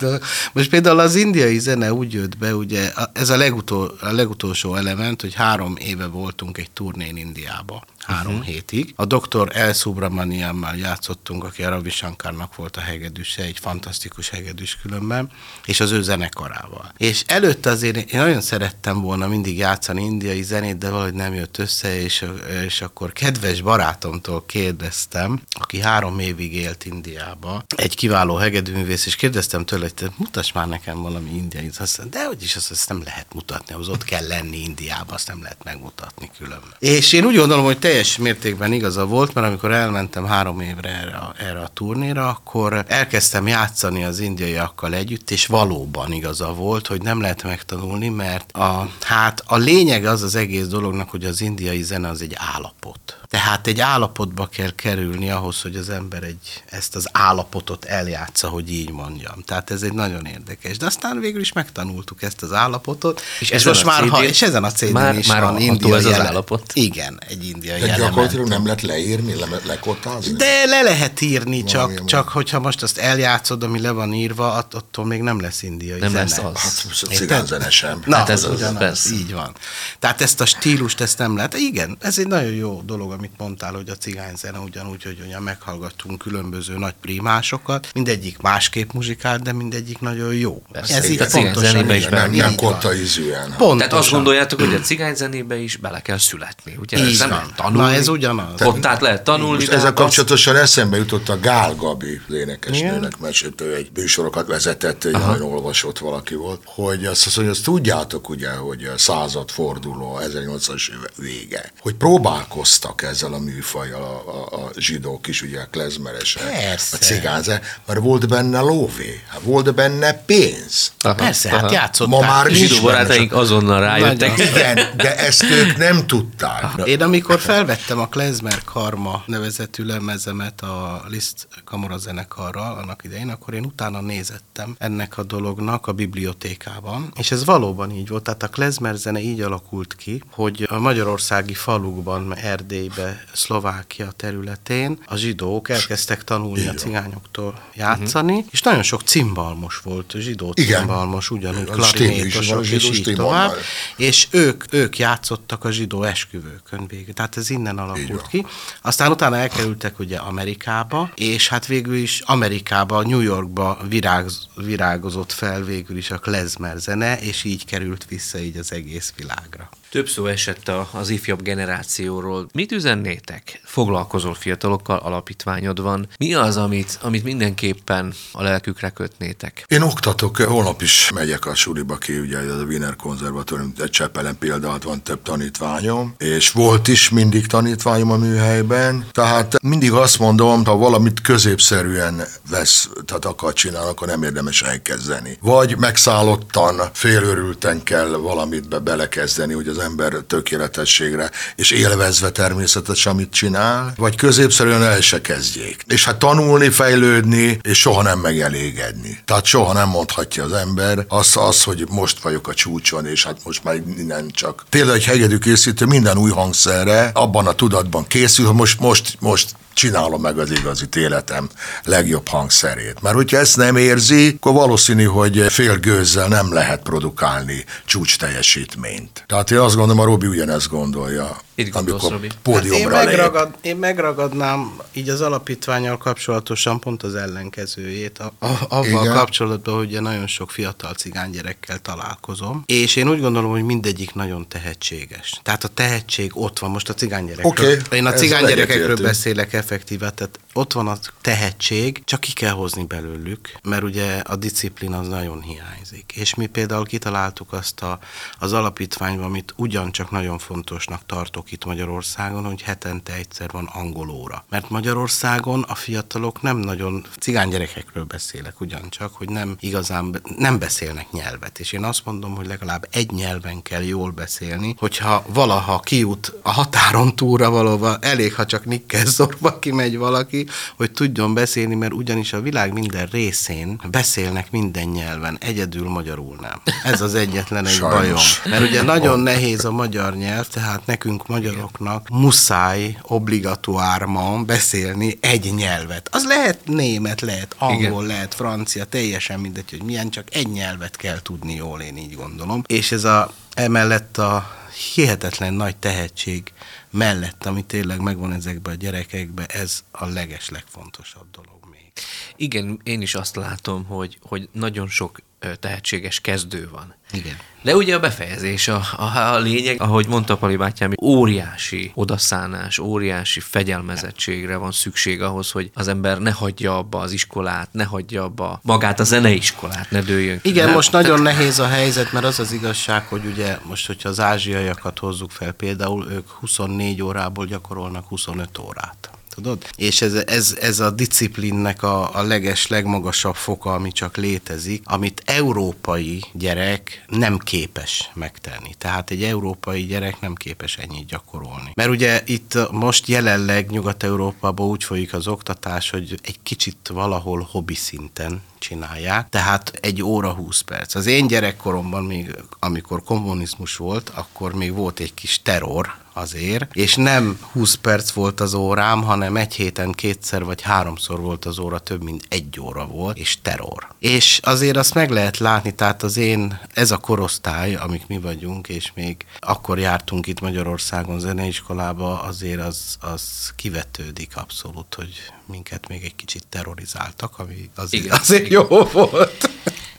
az. Most például az indiai zene úgy jött be, ugye ez a, legutol, a legutolsó element, hogy három éve voltunk egy turnén Indiába, három uh-huh. hétig. A doktor El Subramaniammal játszottunk, aki a Ravi Shankarnak volt a hegedűse, egy fantasztikus hegedűs különben, és az ő zenekarával. És előtte azért én nagyon szerettem volna mindig játszani indiai zenét, de valahogy nem jött össze, és, és akkor kedves barátomtól kérdeztem, aki három évig élt Indiába, egy kiváló hegedűművész, és kérdeztem tőle, hogy te mutass már nekem valami indiai azt mondta, de hogy is azt, azt nem lehet mutatni, az ott kell lenni Indiába, azt nem lehet megmutatni különben. És én úgy gondolom, hogy teljes mértékben igaza volt, mert amikor elmentem három évre erre a, erre a turnéra, akkor elkezdtem játszani az indiaiakkal együtt, és valóban igaza volt, hogy nem lehet megtanulni, mert a, hát a lényeg az az egész dolognak, hogy az indiai zene az egy állapot. Tehát egy állapotba kell kerülni ahhoz, hogy az ember egy, ezt az állapotot eljátsza, hogy így mondjam. Tehát ez egy nagyon érdekes. De aztán végül is megtanultuk ezt az állapotot, és, és ezen most a már, ha, és ezen a CD-n már- is már van indiai ez az jelen- állapot. Igen, egy indiai De element. gyakorlatilag nem lehet leírni, le, lekotázni? De le lehet írni, csak, Valamilyen csak hogyha most azt eljátszod, ami le van írva, att- attól még nem lesz indiai Nem zene. lesz az. Hát, Érted? cigányzene sem. Na, Hát hát ez ez az, ugyanaz, persze. így van. Tehát ezt a stílust, ezt nem lehet. Igen, ez egy nagyon jó dolog, amit mondtál, hogy a cigányzene ugyanúgy, hogy ugyan meghallgattunk különböző nagy primásokat, mindegyik másképp muzsikál, de mindegyik nagyon jó. Persze. Ez így A cigány pontosan is van. Nem, nem van. kotta ízűen. Pontosan. Tehát azt gondoljátok, hogy a cigányzenébe is bele kell születni, ugye? Így Ezt nem van. Tanulni. Na, ez ugyanaz. Ott át lehet tanulni, Most ezzel hát azt- kapcsolatosan eszembe jutott a Gál Gabi énekesnőnek, mert ő egy műsorokat vezetett, egy nagyon olvasott valaki volt, hogy azt, azt, hogy azt tudjátok ugye, hogy a századforduló, 1800-as éve vége, hogy próbálkoztak ezzel a műfajjal a, a, a zsidók is, ugye a klezmeresek, Persze. a cigánze, mert volt benne lóvé, hát volt benne pénz. Aha, Persze, aha. hát játszották. Ma már Zsidó barátaink azonnal rájöttek. Igen, de ezt ők nem tudták. Én amikor felvettem a Klezmer Karma nevezetű lemezemet a Liszt Kamara zenekarral annak idején, akkor én utána nézettem ennek a dolognak a bibliotékában, és ez valóban így volt. Tehát a Klezmer zene így alakult ki, hogy a magyarországi falukban, Erdélybe, Szlovákia területén a zsidók elkezdtek tanulni a cigányoktól játszani, uh-huh. és nagyon sok cimbalmos volt, zsidó Igen. cimbalmos, ugyanúgy klarinétosok, és így tovább. És ők, ők játszottak a zsidó esküvőkön végül. Tehát ez innen alakult ki. Aztán utána elkerültek ugye Amerikába, és hát végül is Amerikába, New Yorkba virágz, virágozott fel végül is a klezmer zene, és így került vissza így az egész világra. Több szó esett az ifjabb generációról. Mit üzennétek? foglalkozol fiatalokkal, alapítványod van. Mi az, amit, amit mindenképpen a lelkükre kötnétek? Én oktatok, holnap is megyek a suliba ki, ugye a Wiener Konzervatórium, egy Csepelen például van több tanítványom, és volt is mindig tanítványom a műhelyben, tehát mindig azt mondom, ha valamit középszerűen vesz, tehát akar csinálni, akkor nem érdemes elkezdeni. Vagy megszállottan, félőrülten kell valamit be belekezdeni, hogy az ember tökéletességre, és élvezve természetesen, amit csinál, vagy középszerűen el se kezdjék. És hát tanulni, fejlődni, és soha nem megelégedni. Tehát soha nem mondhatja az ember azt, az, hogy most vagyok a csúcson, és hát most már minden csak. Tényleg egy hegedű készítő minden új hangszerre abban a tudatban készül, hogy most, most, most csinálom meg az igazi életem legjobb hangszerét. Mert hogyha ezt nem érzi, akkor valószínű, hogy fél gőzzel nem lehet produkálni csúcs teljesítményt. Tehát én azt gondolom, a Robi ugyanezt gondolja. Itt gondolsz, amikor Robi? pódiumra Hát én, lép. megragad, én megragadnám így az alapítványal kapcsolatosan pont az ellenkezőjét, a, a, avval Igen. Kapcsolatban, hogy nagyon sok fiatal cigánygyerekkel találkozom, és én úgy gondolom, hogy mindegyik nagyon tehetséges. Tehát a tehetség ott van most a cigánygyerekről. Oké, én a ezzel cigánygyerekekről egyetértünk. beszélek effektíve, tehát ott van a tehetség, csak ki kell hozni belőlük, mert ugye a disziplín az nagyon hiányzik. És mi például kitaláltuk azt a, az alapítványban, amit ugyancsak nagyon fontosnak tartok itt Magyarországon, hogy hetente egyszer van angolóra. Mert Magyarországon a fiatalok nem nagyon, cigánygyerekekről beszélek ugyancsak, hogy nem igazán, nem beszélnek nyelvet. És én azt mondom, hogy legalább egy nyelven kell jól beszélni, hogyha valaha kijut a határon túlra valóban, elég, ha csak Nikkelszorba kimegy valaki, hogy tudjon beszélni, mert ugyanis a világ minden részén beszélnek minden nyelven, egyedül magyarul nem. Ez az egyetlen egy bajom. Mert ugye nagyon nehéz a magyar nyelv, tehát nekünk magyaroknak muszáj obligatuárman beszélni egy nyelvet. Az lehet német, lehet angol, Igen. lehet francia, teljesen mindegy, hogy milyen, csak egy nyelvet kell tudni jól, én így gondolom. És ez a, emellett a hihetetlen nagy tehetség mellett, ami tényleg megvan ezekben a gyerekekben, ez a leges legfontosabb dolog még. Igen, én is azt látom, hogy, hogy nagyon sok tehetséges kezdő van. Igen. De ugye a befejezés a, a, a lényeg, ahogy mondta Pali bátyám, óriási odaszánás, óriási fegyelmezettségre van szükség ahhoz, hogy az ember ne hagyja abba az iskolát, ne hagyja abba magát a zeneiskolát, ne dőljön ki. Igen, Nem? most nagyon nehéz a helyzet, mert az az igazság, hogy ugye most, hogyha az ázsiaiakat hozzuk fel, például ők 24 órából gyakorolnak 25 órát. Tudod? És ez, ez, ez a disciplinnek a, a leges, legmagasabb foka, ami csak létezik, amit európai gyerek nem képes megtenni. Tehát egy európai gyerek nem képes ennyit gyakorolni. Mert ugye itt most jelenleg Nyugat-Európában úgy folyik az oktatás, hogy egy kicsit valahol hobbi szinten csinálják, tehát egy óra 20 perc. Az én gyerekkoromban még, amikor kommunizmus volt, akkor még volt egy kis terror azért, és nem 20 perc volt az órám, hanem egy héten kétszer vagy háromszor volt az óra, több mint egy óra volt, és terror. És azért azt meg lehet látni, tehát az én, ez a korosztály, amik mi vagyunk, és még akkor jártunk itt Magyarországon zeneiskolába, azért az, az kivetődik abszolút, hogy minket még egy kicsit terrorizáltak, ami azért, Igen, azért igen. jó volt.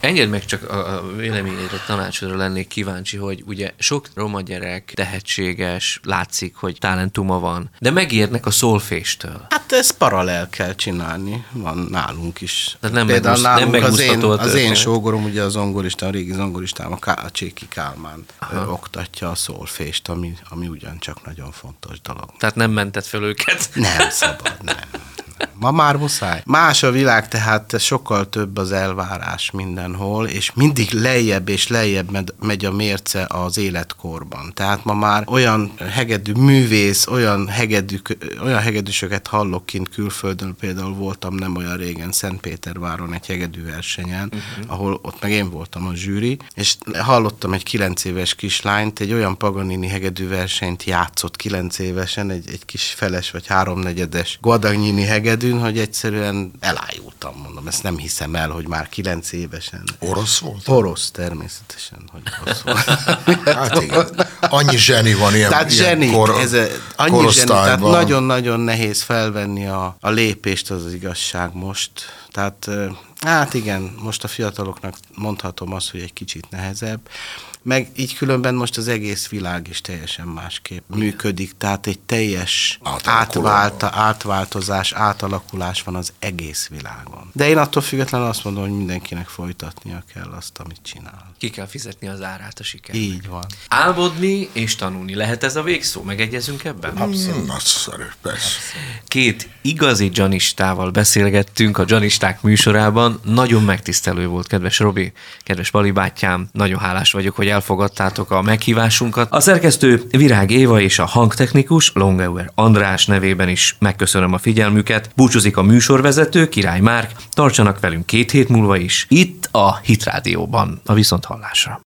Engedd meg csak a a véleményedre, tanácsodra lennék kíváncsi, hogy ugye sok roma gyerek tehetséges, látszik, hogy talentuma van, de megérnek a szolféstől. Hát ezt paralel kell csinálni, van nálunk is. Tehát nem Például nem nálunk az én, az én sógorom, ugye a zongorista, a régi zongoristám, a, Ká- a Cséki Kálmán ö, oktatja a szolfést, ami, ami ugyancsak nagyon fontos dolog. Tehát nem mentett fel őket. Nem szabad, nem. Ma már muszáj. Más a világ, tehát sokkal több az elvárás mindenhol, és mindig lejjebb és lejjebb megy a mérce az életkorban. Tehát ma már olyan hegedű művész, olyan, hegedűk, olyan hegedűsöket hallok kint külföldön, például voltam nem olyan régen Szentpéterváron egy hegedű versenyen, uh-huh. ahol ott meg én voltam a zsűri, és hallottam egy kilenc éves kislányt, egy olyan Paganini hegedű versenyt játszott kilenc évesen, egy, egy kis feles vagy háromnegyedes Guadagnini hegedűn, hogy egyszerűen elájultam, mondom, ezt nem hiszem el, hogy már kilenc évesen. Orosz volt? Orosz természetesen, hogy orosz volt. Hát igen. Annyi zseni van ilyen, Tehát ilyen zseni, kor, ez a, annyi zseni, tehát nagyon-nagyon nehéz felvenni a, a lépést, az az igazság most. Tehát, hát igen, most a fiataloknak mondhatom azt, hogy egy kicsit nehezebb. Meg így különben most az egész világ is teljesen másképp működik, tehát egy teljes átválta, átváltozás, átalakulás van az egész világon. De én attól függetlenül azt mondom, hogy mindenkinek folytatnia kell azt, amit csinál. Ki kell fizetni az árát a siker. Így van. Álmodni és tanulni. Lehet ez a végszó? Megegyezünk ebben? Abszolút. Nagyszerű, persze. Két igazi janistával beszélgettünk a Janisták műsorában. Nagyon megtisztelő volt, kedves Robi, kedves Pali bátyám. Nagyon hálás vagyok, hogy elfogadtátok a meghívásunkat. A szerkesztő Virág Éva és a hangtechnikus Longauer András nevében is megköszönöm a figyelmüket. Búcsúzik a műsorvezető Király Márk. Tartsanak velünk két hét múlva is, itt a Hit Rádióban. A viszont hallásra.